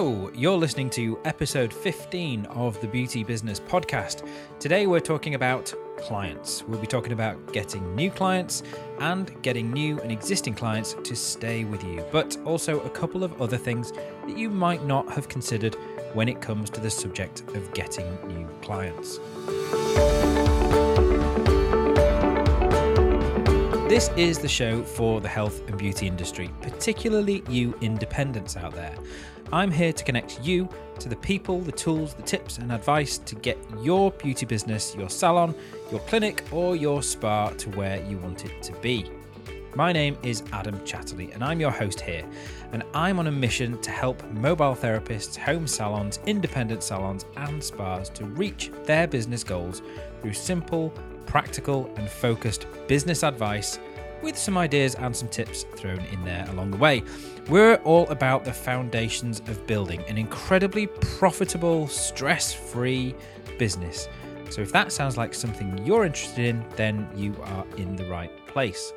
You're listening to episode 15 of the Beauty Business Podcast. Today we're talking about clients. We'll be talking about getting new clients and getting new and existing clients to stay with you, but also a couple of other things that you might not have considered when it comes to the subject of getting new clients. This is the show for the health and beauty industry, particularly you independents out there. I'm here to connect you to the people, the tools, the tips, and advice to get your beauty business, your salon, your clinic, or your spa to where you want it to be. My name is Adam Chatterley, and I'm your host here. And I'm on a mission to help mobile therapists, home salons, independent salons, and spas to reach their business goals through simple, practical, and focused business advice with some ideas and some tips thrown in there along the way. We're all about the foundations of building an incredibly profitable, stress free business. So, if that sounds like something you're interested in, then you are in the right place.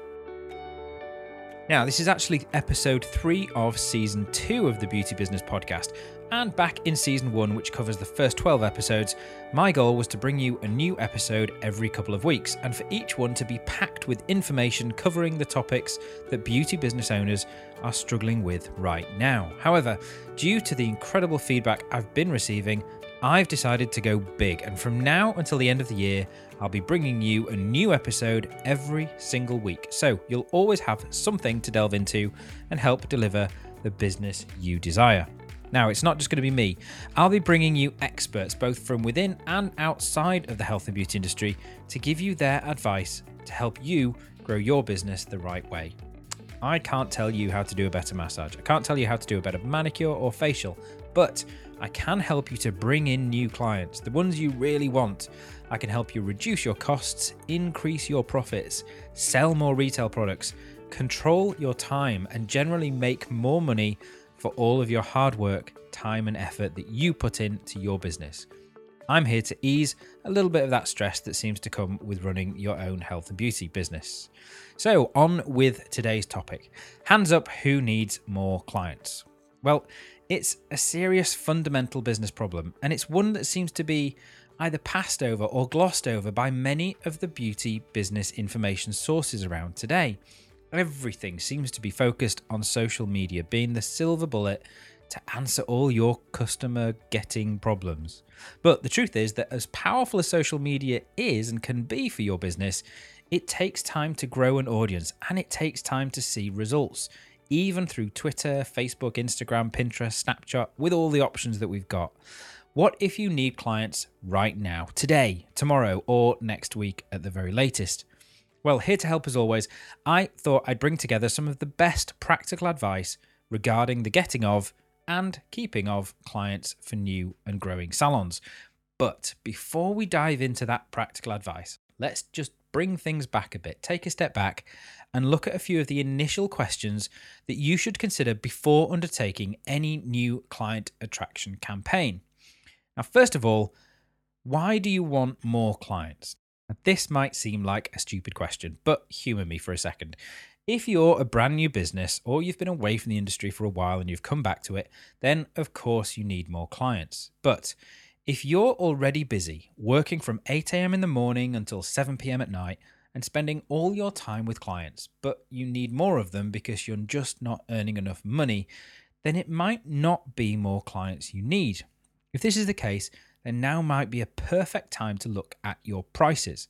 Now, this is actually episode three of season two of the Beauty Business Podcast. And back in season one, which covers the first 12 episodes, my goal was to bring you a new episode every couple of weeks, and for each one to be packed with information covering the topics that beauty business owners are struggling with right now. However, due to the incredible feedback I've been receiving, I've decided to go big, and from now until the end of the year, I'll be bringing you a new episode every single week. So you'll always have something to delve into and help deliver the business you desire. Now, it's not just going to be me. I'll be bringing you experts, both from within and outside of the health and beauty industry, to give you their advice to help you grow your business the right way. I can't tell you how to do a better massage. I can't tell you how to do a better manicure or facial, but I can help you to bring in new clients, the ones you really want. I can help you reduce your costs, increase your profits, sell more retail products, control your time, and generally make more money for all of your hard work, time, and effort that you put into your business. I'm here to ease a little bit of that stress that seems to come with running your own health and beauty business. So, on with today's topic hands up who needs more clients. Well, it's a serious fundamental business problem, and it's one that seems to be either passed over or glossed over by many of the beauty business information sources around today. Everything seems to be focused on social media being the silver bullet to answer all your customer getting problems. But the truth is that as powerful as social media is and can be for your business, it takes time to grow an audience and it takes time to see results even through Twitter, Facebook, Instagram, Pinterest, Snapchat, with all the options that we've got. What if you need clients right now, today, tomorrow, or next week at the very latest? Well, here to help as always, I thought I'd bring together some of the best practical advice regarding the getting of and keeping of clients for new and growing salons. But before we dive into that practical advice, let's just bring things back a bit, take a step back, and look at a few of the initial questions that you should consider before undertaking any new client attraction campaign. Now, first of all, why do you want more clients? Now, this might seem like a stupid question, but humour me for a second. If you're a brand new business or you've been away from the industry for a while and you've come back to it, then of course you need more clients. But if you're already busy, working from 8 a.m. in the morning until 7 p.m. at night, and spending all your time with clients, but you need more of them because you're just not earning enough money, then it might not be more clients you need. If this is the case, then now might be a perfect time to look at your prices.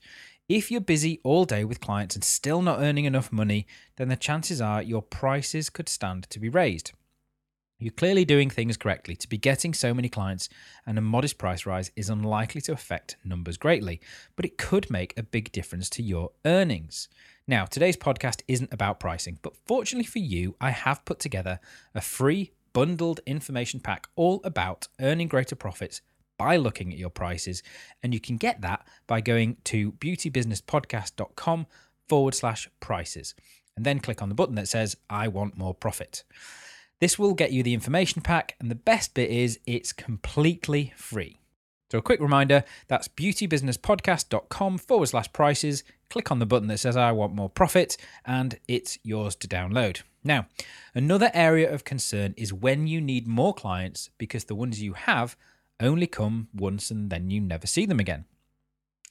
If you're busy all day with clients and still not earning enough money, then the chances are your prices could stand to be raised. You're clearly doing things correctly to be getting so many clients, and a modest price rise is unlikely to affect numbers greatly, but it could make a big difference to your earnings. Now, today's podcast isn't about pricing, but fortunately for you, I have put together a free bundled information pack all about earning greater profits by looking at your prices. And you can get that by going to beautybusinesspodcast.com forward slash prices and then click on the button that says, I want more profit. This will get you the information pack, and the best bit is it's completely free. So, a quick reminder that's beautybusinesspodcast.com forward slash prices. Click on the button that says I want more profit, and it's yours to download. Now, another area of concern is when you need more clients because the ones you have only come once and then you never see them again.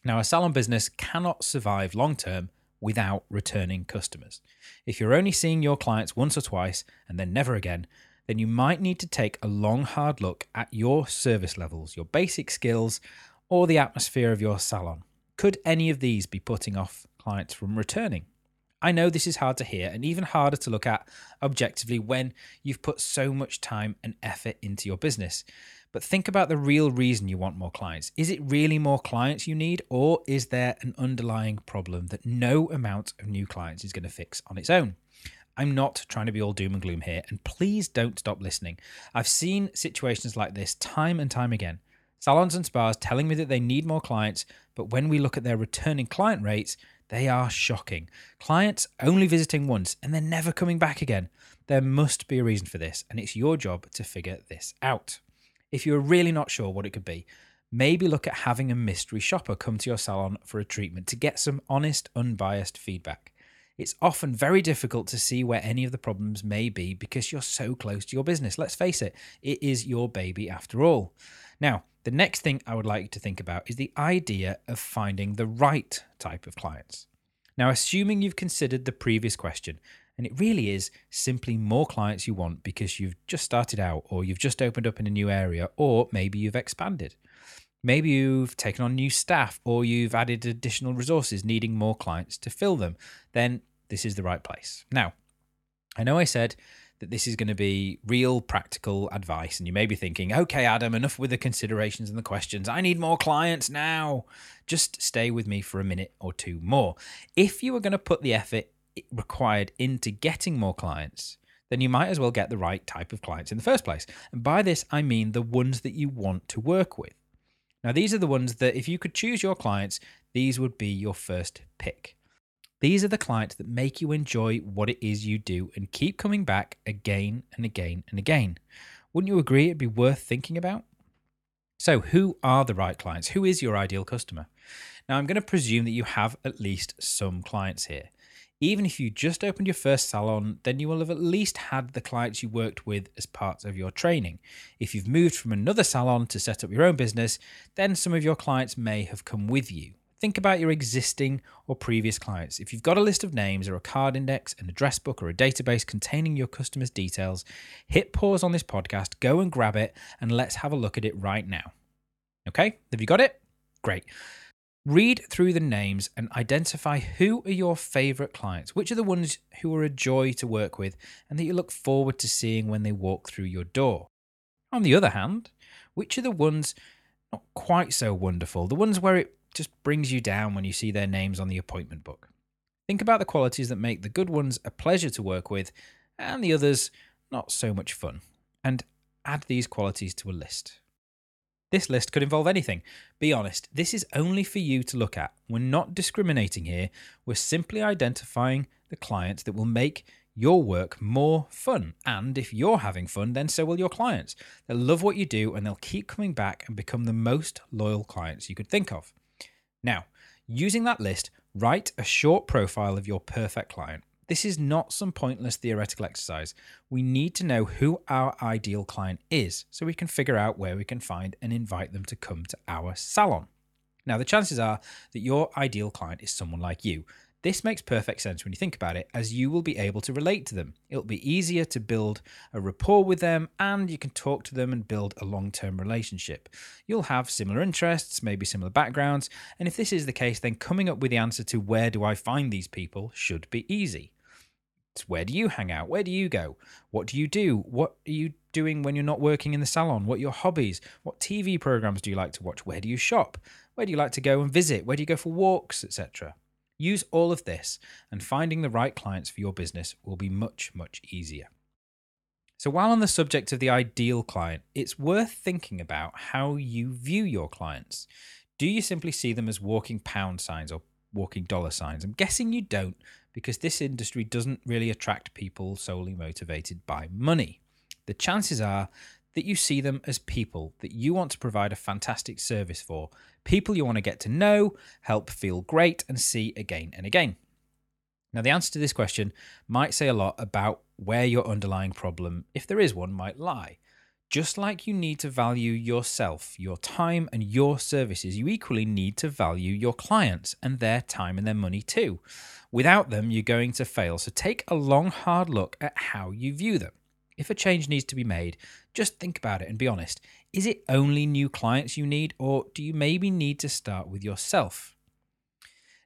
Now, a salon business cannot survive long term without returning customers. If you're only seeing your clients once or twice and then never again, then you might need to take a long, hard look at your service levels, your basic skills, or the atmosphere of your salon. Could any of these be putting off clients from returning? I know this is hard to hear and even harder to look at objectively when you've put so much time and effort into your business. But think about the real reason you want more clients. Is it really more clients you need, or is there an underlying problem that no amount of new clients is going to fix on its own? I'm not trying to be all doom and gloom here, and please don't stop listening. I've seen situations like this time and time again. Salons and spas telling me that they need more clients, but when we look at their returning client rates, they are shocking. Clients only visiting once and then never coming back again. There must be a reason for this, and it's your job to figure this out. If you're really not sure what it could be, maybe look at having a mystery shopper come to your salon for a treatment to get some honest, unbiased feedback. It's often very difficult to see where any of the problems may be because you're so close to your business. Let's face it, it is your baby after all. Now, the next thing I would like you to think about is the idea of finding the right type of clients. Now, assuming you've considered the previous question and it really is simply more clients you want because you've just started out, or you've just opened up in a new area, or maybe you've expanded. Maybe you've taken on new staff, or you've added additional resources needing more clients to fill them. Then this is the right place. Now, I know I said that this is going to be real practical advice. And you may be thinking, okay, Adam, enough with the considerations and the questions. I need more clients now. Just stay with me for a minute or two more. If you are going to put the effort required into getting more clients, then you might as well get the right type of clients in the first place. And by this, I mean the ones that you want to work with. Now, these are the ones that, if you could choose your clients, these would be your first pick. These are the clients that make you enjoy what it is you do and keep coming back again and again and again. Wouldn't you agree it'd be worth thinking about? So, who are the right clients? Who is your ideal customer? Now, I'm going to presume that you have at least some clients here. Even if you just opened your first salon, then you will have at least had the clients you worked with as part of your training. If you've moved from another salon to set up your own business, then some of your clients may have come with you. Think about your existing or previous clients. If you've got a list of names or a card index, an address book, or a database containing your customers' details, hit pause on this podcast, go and grab it, and let's have a look at it right now. Okay, have you got it? Great. Read through the names and identify who are your favorite clients, which are the ones who are a joy to work with and that you look forward to seeing when they walk through your door. On the other hand, which are the ones not quite so wonderful, the ones where it just brings you down when you see their names on the appointment book. Think about the qualities that make the good ones a pleasure to work with and the others not so much fun, and add these qualities to a list. This list could involve anything. Be honest, this is only for you to look at. We're not discriminating here, we're simply identifying the clients that will make your work more fun. And if you're having fun, then so will your clients. They'll love what you do and they'll keep coming back and become the most loyal clients you could think of. Now, using that list, write a short profile of your perfect client. This is not some pointless theoretical exercise. We need to know who our ideal client is so we can figure out where we can find and invite them to come to our salon. Now, the chances are that your ideal client is someone like you, this makes perfect sense when you think about it, as you will be able to relate to them. It'll be easier to build a rapport with them, and you can talk to them and build a long term relationship. You'll have similar interests, maybe similar backgrounds, and if this is the case, then coming up with the answer to where do I find these people should be easy. It's where do you hang out? Where do you go? What do you do? What are you doing when you're not working in the salon? What are your hobbies? What TV programs do you like to watch? Where do you shop? Where do you like to go and visit? Where do you go for walks, etc.? Use all of this, and finding the right clients for your business will be much, much easier. So, while on the subject of the ideal client, it's worth thinking about how you view your clients. Do you simply see them as walking pound signs or walking dollar signs? I'm guessing you don't, because this industry doesn't really attract people solely motivated by money. The chances are that you see them as people that you want to provide a fantastic service for, people you want to get to know, help feel great, and see again and again. Now, the answer to this question might say a lot about where your underlying problem, if there is one, might lie. Just like you need to value yourself, your time, and your services, you equally need to value your clients and their time and their money too. Without them, you're going to fail. So take a long, hard look at how you view them. If a change needs to be made, just think about it and be honest. Is it only new clients you need, or do you maybe need to start with yourself?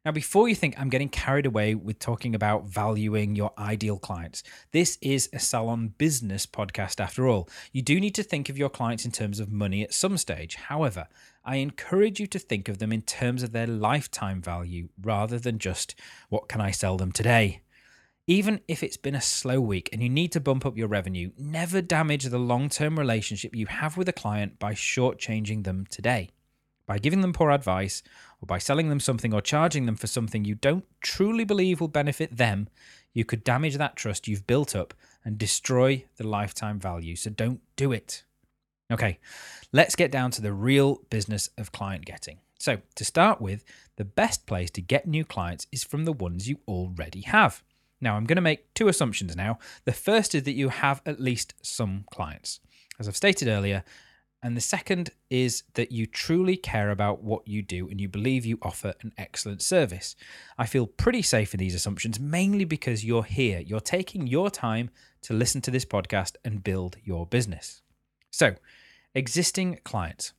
Now, before you think I'm getting carried away with talking about valuing your ideal clients, this is a salon business podcast after all. You do need to think of your clients in terms of money at some stage. However, I encourage you to think of them in terms of their lifetime value rather than just what can I sell them today. Even if it's been a slow week and you need to bump up your revenue, never damage the long term relationship you have with a client by shortchanging them today. By giving them poor advice, or by selling them something or charging them for something you don't truly believe will benefit them, you could damage that trust you've built up and destroy the lifetime value. So don't do it. Okay, let's get down to the real business of client getting. So, to start with, the best place to get new clients is from the ones you already have. Now, I'm going to make two assumptions now. The first is that you have at least some clients. As I've stated earlier, and the second is that you truly care about what you do and you believe you offer an excellent service. I feel pretty safe in these assumptions, mainly because you're here. You're taking your time to listen to this podcast and build your business. So, existing clients.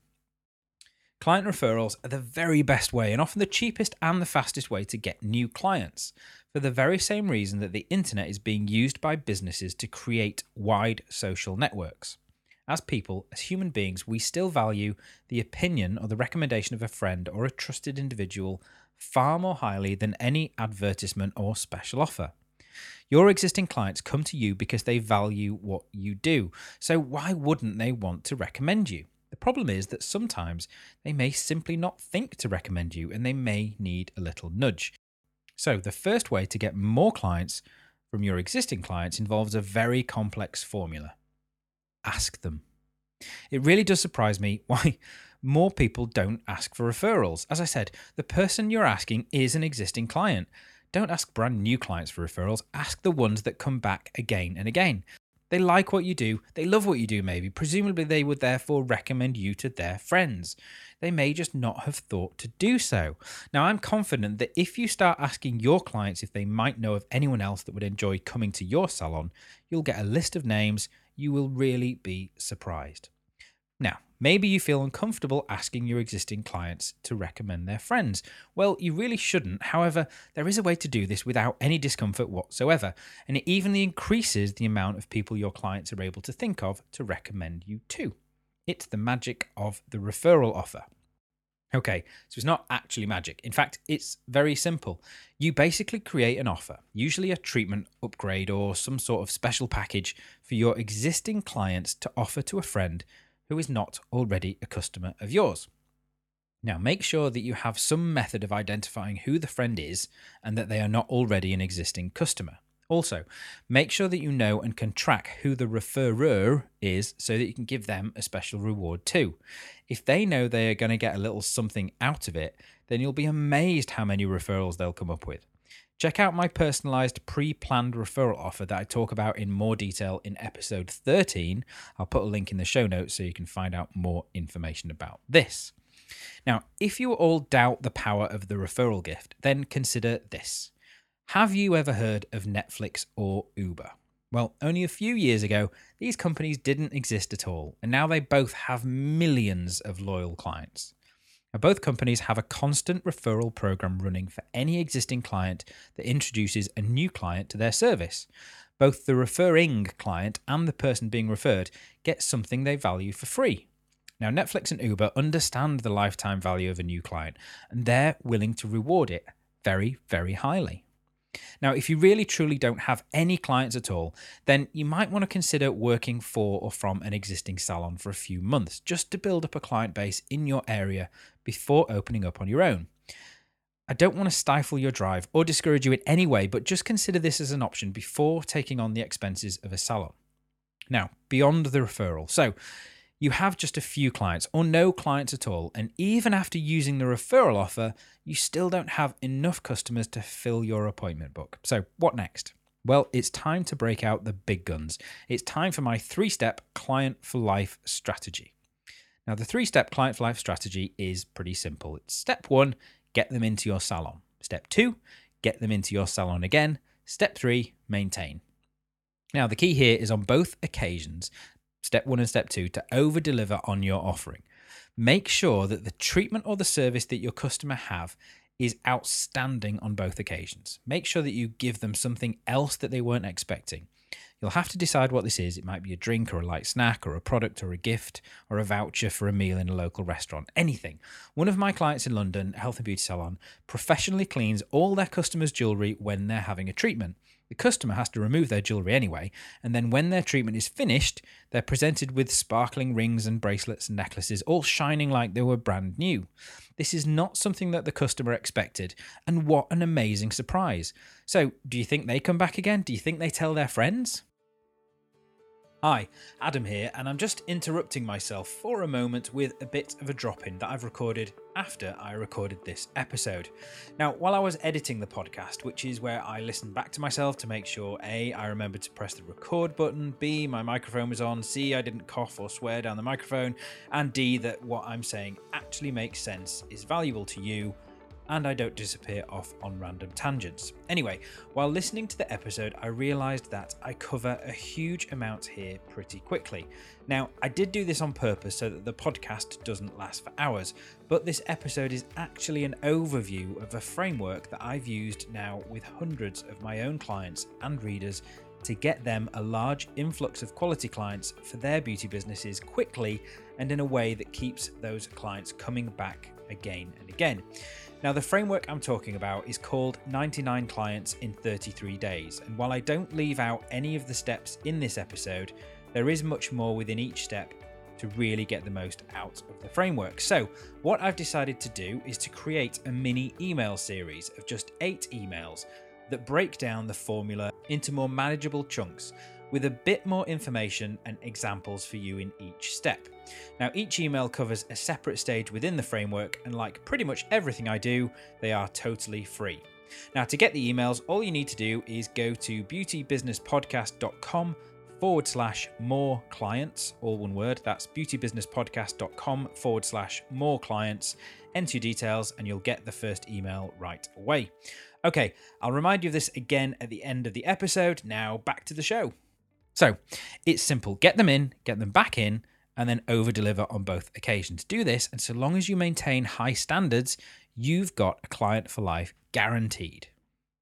Client referrals are the very best way and often the cheapest and the fastest way to get new clients for the very same reason that the internet is being used by businesses to create wide social networks as people, as human beings, we still value the opinion or the recommendation of a friend or a trusted individual far more highly than any advertisement or special offer. Your existing clients come to you because they value what you do, so why wouldn't they want to recommend you? The problem is that sometimes they may simply not think to recommend you and they may need a little nudge. So, the first way to get more clients from your existing clients involves a very complex formula ask them. It really does surprise me why more people don't ask for referrals. As I said, the person you're asking is an existing client. Don't ask brand new clients for referrals, ask the ones that come back again and again. They like what you do, they love what you do, maybe. Presumably, they would therefore recommend you to their friends. They may just not have thought to do so. Now, I'm confident that if you start asking your clients if they might know of anyone else that would enjoy coming to your salon, you'll get a list of names you will really be surprised. Maybe you feel uncomfortable asking your existing clients to recommend their friends. Well, you really shouldn't. However, there is a way to do this without any discomfort whatsoever, and it even increases the amount of people your clients are able to think of to recommend you to. It's the magic of the referral offer. Okay, so it's not actually magic. In fact, it's very simple. You basically create an offer, usually a treatment upgrade or some sort of special package for your existing clients to offer to a friend who is not already a customer of yours. Now, make sure that you have some method of identifying who the friend is and that they are not already an existing customer. Also, make sure that you know and can track who the referrer is so that you can give them a special reward too. If they know they are going to get a little something out of it, then you'll be amazed how many referrals they'll come up with. Check out my personalized pre planned referral offer that I talk about in more detail in episode 13. I'll put a link in the show notes so you can find out more information about this. Now, if you all doubt the power of the referral gift, then consider this. Have you ever heard of Netflix or Uber? Well, only a few years ago, these companies didn't exist at all, and now they both have millions of loyal clients. Both companies have a constant referral program running for any existing client that introduces a new client to their service. Both the referring client and the person being referred get something they value for free. Now, Netflix and Uber understand the lifetime value of a new client, and they're willing to reward it very, very highly. Now, if you really truly don't have any clients at all, then you might want to consider working for or from an existing salon for a few months just to build up a client base in your area before opening up on your own. I don't want to stifle your drive or discourage you in any way, but just consider this as an option before taking on the expenses of a salon. Now, beyond the referral. So, you have just a few clients or no clients at all, and even after using the referral offer, you still don't have enough customers to fill your appointment book. So, what next? Well, it's time to break out the big guns. It's time for my three step client for life strategy. Now, the three step client for life strategy is pretty simple. It's step one, get them into your salon. Step two, get them into your salon again. Step three, maintain. Now, the key here is on both occasions, step one and step two, to over deliver on your offering. Make sure that the treatment or the service that your customer have is outstanding on both occasions. Make sure that you give them something else that they weren't expecting. You'll have to decide what this is. It might be a drink or a light snack or a product or a gift or a voucher for a meal in a local restaurant, anything. One of my clients in London, Health and Beauty Salon, professionally cleans all their customers' jewellery when they're having a treatment. The customer has to remove their jewellery anyway, and then when their treatment is finished, they're presented with sparkling rings and bracelets and necklaces, all shining like they were brand new. This is not something that the customer expected, and what an amazing surprise. So, do you think they come back again? Do you think they tell their friends? Hi, Adam here, and I'm just interrupting myself for a moment with a bit of a drop in that I've recorded after I recorded this episode. Now, while I was editing the podcast, which is where I listened back to myself to make sure A, I remembered to press the record button, B, my microphone was on, C, I didn't cough or swear down the microphone, and D, that what I'm saying actually makes sense, is valuable to you, and I don't disappear off on random tangents. Anyway, while listening to the episode, I realised that I cover a huge amount here pretty quickly. Now, I did do this on purpose so that the podcast doesn't last for hours, but this episode is actually an overview of a framework that I've used now with hundreds of my own clients and readers to get them a large influx of quality clients for their beauty businesses quickly and in a way that keeps those clients coming back again and again. Now, the framework I'm talking about is called 99 Clients in 33 Days, and while I don't leave out any of the steps in this episode, there is much more within each step to really get the most out of the framework. So, what I've decided to do is to create a mini email series of just eight emails that break down the formula into more manageable chunks with a bit more information and examples for you in each step. Now, each email covers a separate stage within the framework, and like pretty much everything I do, they are totally free. Now, to get the emails, all you need to do is go to beautybusinesspodcast.com forward slash more clients, all one word. That's beautybusinesspodcast.com forward slash more clients. Enter your details and you'll get the first email right away. Okay, I'll remind you of this again at the end of the episode. Now, back to the show. So it's simple get them in, get them back in, and then over deliver on both occasions. Do this, and so long as you maintain high standards, you've got a client for life guaranteed.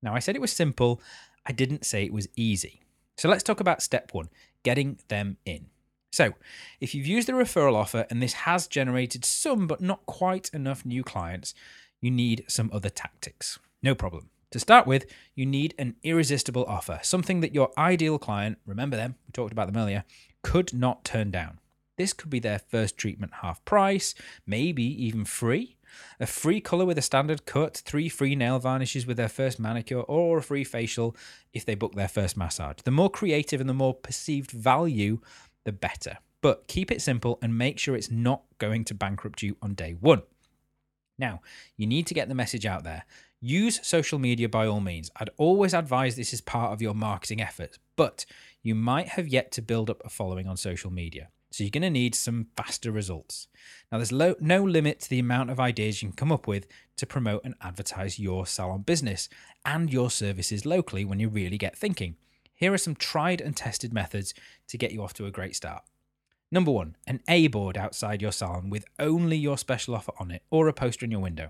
Now, I said it was simple, I didn't say it was easy. So let's talk about step one getting them in. So, if you've used the referral offer and this has generated some but not quite enough new clients, you need some other tactics. No problem. To start with, you need an irresistible offer, something that your ideal client, remember them, we talked about them earlier, could not turn down. This could be their first treatment half price, maybe even free, a free colour with a standard cut, three free nail varnishes with their first manicure, or a free facial if they book their first massage. The more creative and the more perceived value, the better. But keep it simple and make sure it's not going to bankrupt you on day one. Now, you need to get the message out there. Use social media by all means. I'd always advise this as part of your marketing efforts, but you might have yet to build up a following on social media. So you're going to need some faster results. Now, there's no limit to the amount of ideas you can come up with to promote and advertise your salon business and your services locally when you really get thinking. Here are some tried and tested methods to get you off to a great start. Number one, an A board outside your salon with only your special offer on it or a poster in your window.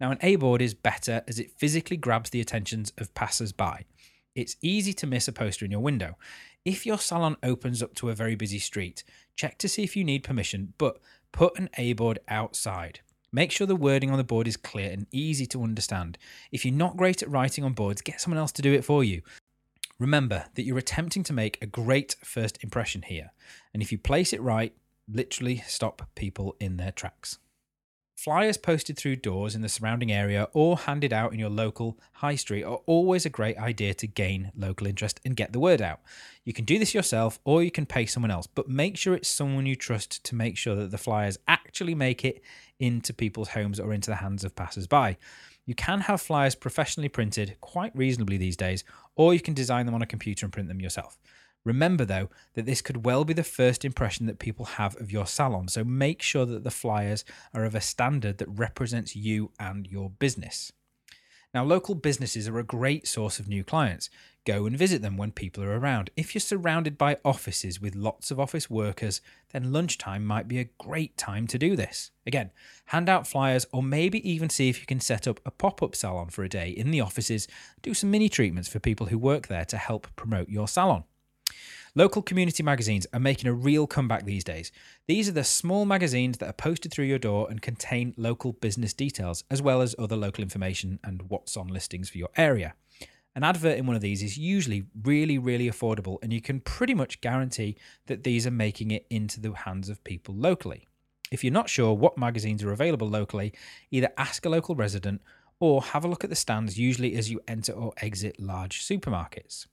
Now, an A board is better as it physically grabs the attentions of passers by. It's easy to miss a poster in your window. If your salon opens up to a very busy street, check to see if you need permission, but put an A board outside. Make sure the wording on the board is clear and easy to understand. If you're not great at writing on boards, get someone else to do it for you. Remember that you're attempting to make a great first impression here, and if you place it right, literally stop people in their tracks. Flyers posted through doors in the surrounding area or handed out in your local high street are always a great idea to gain local interest and get the word out. You can do this yourself or you can pay someone else, but make sure it's someone you trust to make sure that the flyers actually make it into people's homes or into the hands of passers by. You can have flyers professionally printed quite reasonably these days, or you can design them on a computer and print them yourself. Remember, though, that this could well be the first impression that people have of your salon, so make sure that the flyers are of a standard that represents you and your business. Now, local businesses are a great source of new clients. Go and visit them when people are around. If you're surrounded by offices with lots of office workers, then lunchtime might be a great time to do this. Again, hand out flyers or maybe even see if you can set up a pop up salon for a day in the offices. Do some mini treatments for people who work there to help promote your salon. Local community magazines are making a real comeback these days. These are the small magazines that are posted through your door and contain local business details, as well as other local information and what's on listings for your area. An advert in one of these is usually really, really affordable, and you can pretty much guarantee that these are making it into the hands of people locally. If you're not sure what magazines are available locally, either ask a local resident or have a look at the stands usually as you enter or exit large supermarkets.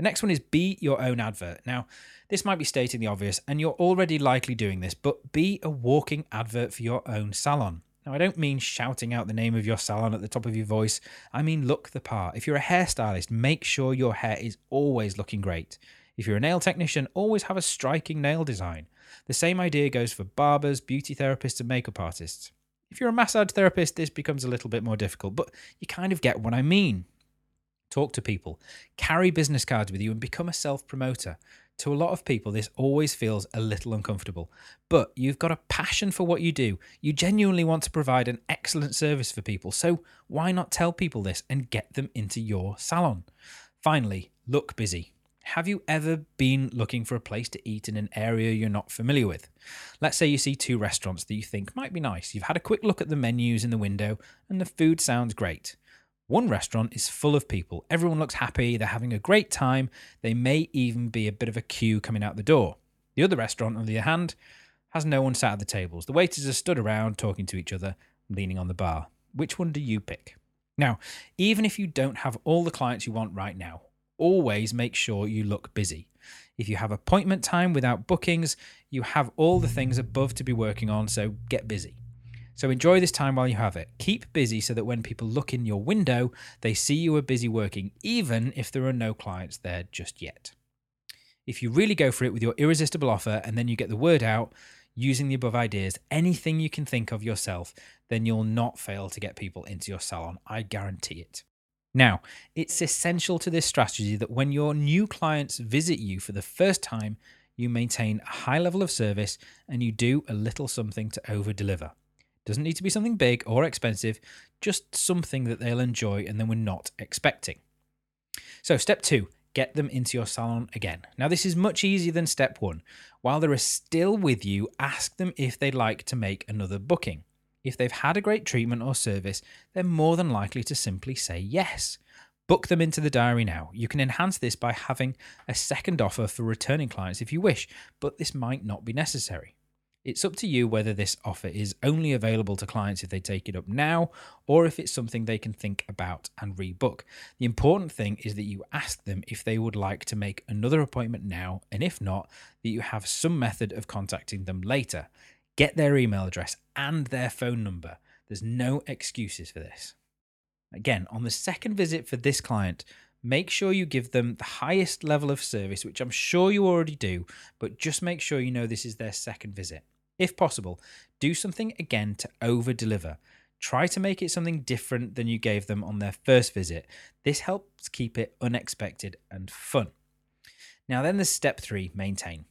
The next one is be your own advert. Now, this might be stating the obvious, and you're already likely doing this, but be a walking advert for your own salon. Now, I don't mean shouting out the name of your salon at the top of your voice. I mean look the part. If you're a hairstylist, make sure your hair is always looking great. If you're a nail technician, always have a striking nail design. The same idea goes for barbers, beauty therapists, and makeup artists. If you're a massage therapist, this becomes a little bit more difficult, but you kind of get what I mean talk to people, carry business cards with you, and become a self promoter. To a lot of people, this always feels a little uncomfortable, but you've got a passion for what you do. You genuinely want to provide an excellent service for people, so why not tell people this and get them into your salon? Finally, look busy. Have you ever been looking for a place to eat in an area you're not familiar with? Let's say you see two restaurants that you think might be nice. You've had a quick look at the menus in the window and the food sounds great. One restaurant is full of people. Everyone looks happy, they're having a great time. They may even be a bit of a queue coming out the door. The other restaurant, on the other hand, has no one sat at the tables. The waiters are stood around talking to each other, leaning on the bar. Which one do you pick? Now, even if you don't have all the clients you want right now, always make sure you look busy. If you have appointment time without bookings, you have all the things above to be working on, so get busy. So enjoy this time while you have it. Keep busy so that when people look in your window, they see you are busy working, even if there are no clients there just yet. If you really go for it with your irresistible offer and then you get the word out using the above ideas, anything you can think of yourself, then you'll not fail to get people into your salon. I guarantee it. Now, it's essential to this strategy that when your new clients visit you for the first time, you maintain a high level of service and you do a little something to over deliver. Doesn't need to be something big or expensive, just something that they'll enjoy and then we're not expecting. So, step two, get them into your salon again. Now, this is much easier than step one. While they're still with you, ask them if they'd like to make another booking. If they've had a great treatment or service, they're more than likely to simply say yes. Book them into the diary now. You can enhance this by having a second offer for returning clients if you wish, but this might not be necessary. It's up to you whether this offer is only available to clients if they take it up now or if it's something they can think about and rebook. The important thing is that you ask them if they would like to make another appointment now, and if not, that you have some method of contacting them later. Get their email address and their phone number. There's no excuses for this. Again, on the second visit for this client, make sure you give them the highest level of service, which I'm sure you already do, but just make sure you know this is their second visit. If possible, do something again to over deliver. Try to make it something different than you gave them on their first visit. This helps keep it unexpected and fun. Now, then, there's step three maintain.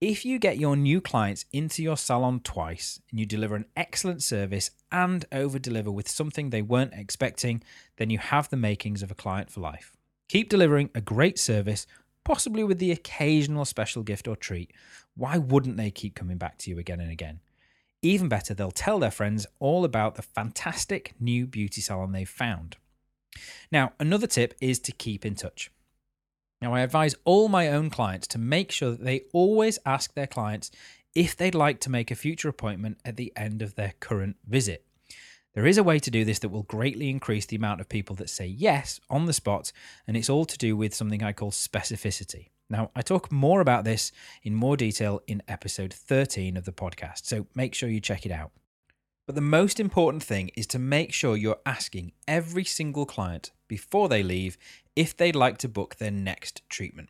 If you get your new clients into your salon twice and you deliver an excellent service and over deliver with something they weren't expecting, then you have the makings of a client for life. Keep delivering a great service, possibly with the occasional special gift or treat. Why wouldn't they keep coming back to you again and again? Even better, they'll tell their friends all about the fantastic new beauty salon they've found. Now, another tip is to keep in touch. Now, I advise all my own clients to make sure that they always ask their clients if they'd like to make a future appointment at the end of their current visit. There is a way to do this that will greatly increase the amount of people that say yes on the spot, and it's all to do with something I call specificity. Now, I talk more about this in more detail in episode 13 of the podcast, so make sure you check it out. But the most important thing is to make sure you're asking every single client before they leave if they'd like to book their next treatment.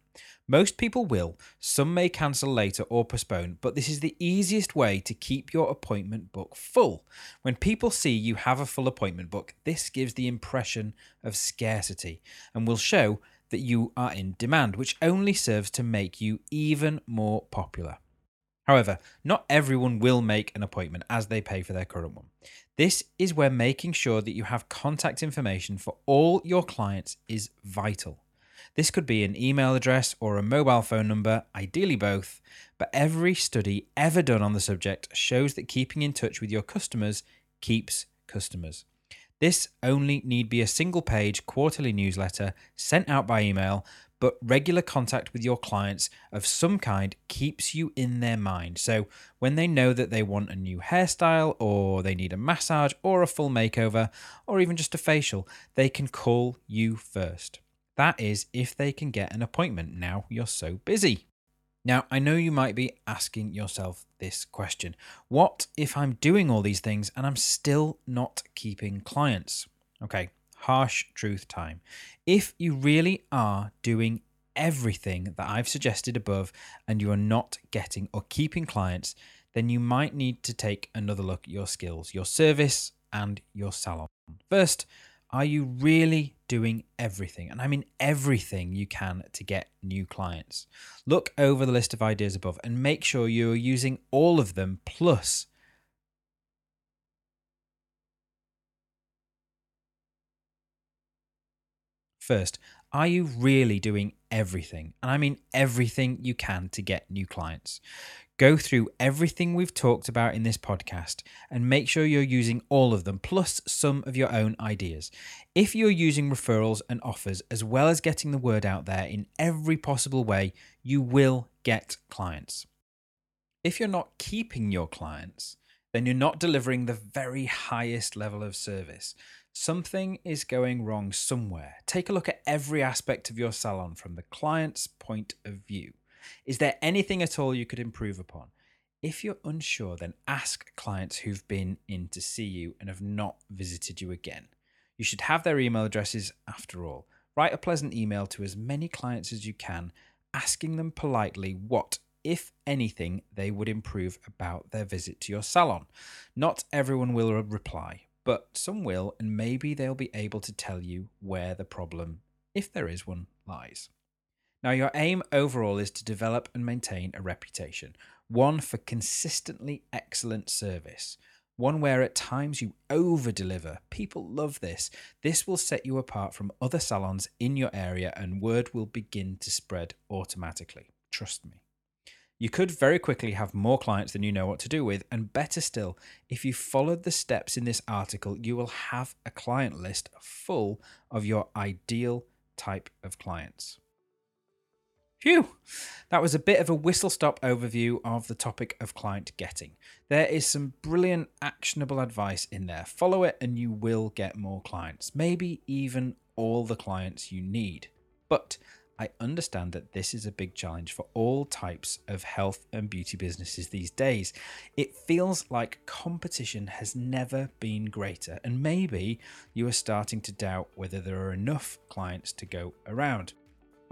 Most people will, some may cancel later or postpone, but this is the easiest way to keep your appointment book full. When people see you have a full appointment book, this gives the impression of scarcity and will show that you are in demand, which only serves to make you even more popular. However, not everyone will make an appointment as they pay for their current one. This is where making sure that you have contact information for all your clients is vital. This could be an email address or a mobile phone number, ideally both, but every study ever done on the subject shows that keeping in touch with your customers keeps customers. This only need be a single page quarterly newsletter sent out by email, but regular contact with your clients of some kind keeps you in their mind. So when they know that they want a new hairstyle, or they need a massage, or a full makeover, or even just a facial, they can call you first. That is, if they can get an appointment now you're so busy. Now, I know you might be asking yourself this question What if I'm doing all these things and I'm still not keeping clients? Okay, harsh truth time. If you really are doing everything that I've suggested above and you are not getting or keeping clients, then you might need to take another look at your skills, your service, and your salon. First, are you really doing everything? And I mean everything you can to get new clients. Look over the list of ideas above and make sure you are using all of them plus First, are you really doing everything? And I mean everything you can to get new clients. Go through everything we've talked about in this podcast and make sure you're using all of them, plus some of your own ideas. If you're using referrals and offers, as well as getting the word out there in every possible way, you will get clients. If you're not keeping your clients, then you're not delivering the very highest level of service. Something is going wrong somewhere. Take a look at every aspect of your salon from the client's point of view. Is there anything at all you could improve upon? If you're unsure, then ask clients who've been in to see you and have not visited you again. You should have their email addresses after all. Write a pleasant email to as many clients as you can, asking them politely what, if anything, they would improve about their visit to your salon. Not everyone will reply, but some will, and maybe they'll be able to tell you where the problem, if there is one, lies. Now, your aim overall is to develop and maintain a reputation, one for consistently excellent service, one where at times you over deliver. People love this. This will set you apart from other salons in your area, and word will begin to spread automatically. Trust me. You could very quickly have more clients than you know what to do with, and better still, if you followed the steps in this article, you will have a client list full of your ideal type of clients. Phew! That was a bit of a whistle stop overview of the topic of client getting. There is some brilliant, actionable advice in there. Follow it and you will get more clients, maybe even all the clients you need. But I understand that this is a big challenge for all types of health and beauty businesses these days. It feels like competition has never been greater, and maybe you are starting to doubt whether there are enough clients to go around.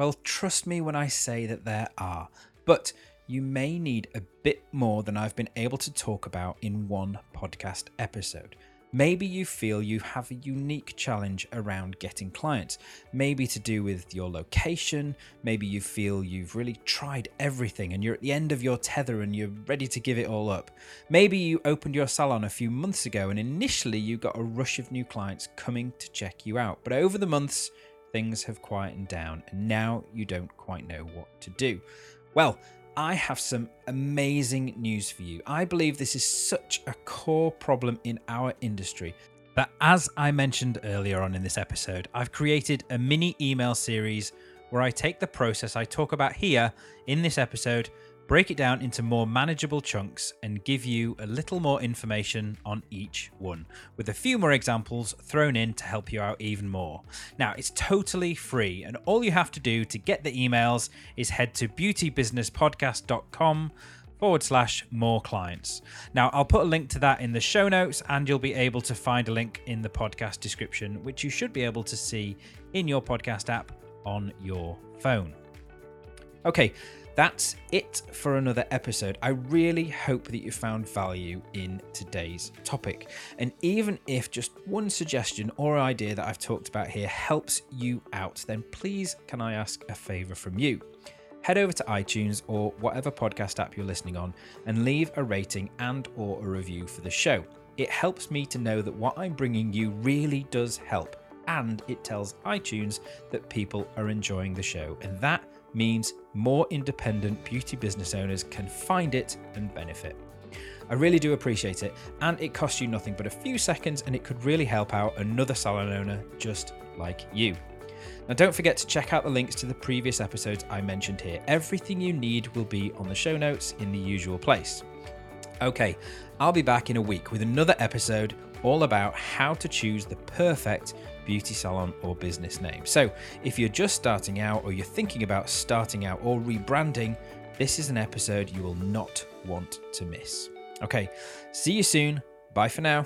Well, trust me when I say that there are, but you may need a bit more than I've been able to talk about in one podcast episode. Maybe you feel you have a unique challenge around getting clients, maybe to do with your location. Maybe you feel you've really tried everything and you're at the end of your tether and you're ready to give it all up. Maybe you opened your salon a few months ago and initially you got a rush of new clients coming to check you out, but over the months, things have quietened down and now you don't quite know what to do. Well, I have some amazing news for you. I believe this is such a core problem in our industry that, as I mentioned earlier on in this episode, I've created a mini email series where I take the process I talk about here in this episode break it down into more manageable chunks, and give you a little more information on each one, with a few more examples thrown in to help you out even more. Now, it's totally free, and all you have to do to get the emails is head to beautybusinesspodcast.com forward slash more clients. Now, I'll put a link to that in the show notes, and you'll be able to find a link in the podcast description, which you should be able to see in your podcast app on your phone. Okay, that's it for another episode. I really hope that you found value in today's topic. And even if just one suggestion or idea that I've talked about here helps you out, then please can I ask a favor from you? head over to iTunes or whatever podcast app you're listening on and leave a rating and or a review for the show. It helps me to know that what I'm bringing you really does help and it tells iTunes that people are enjoying the show and that means more independent beauty business owners can find it and benefit. I really do appreciate it, and it costs you nothing but a few seconds, and it could really help out another salon owner just like you. Now, don't forget to check out the links to the previous episodes I mentioned here. Everything you need will be on the show notes in the usual place. Okay, I'll be back in a week with another episode all about how to choose the perfect beauty salon or business name. So, if you're just starting out or you're thinking about starting out or rebranding, this is an episode you will not want to miss. Okay, see you soon. Bye for now.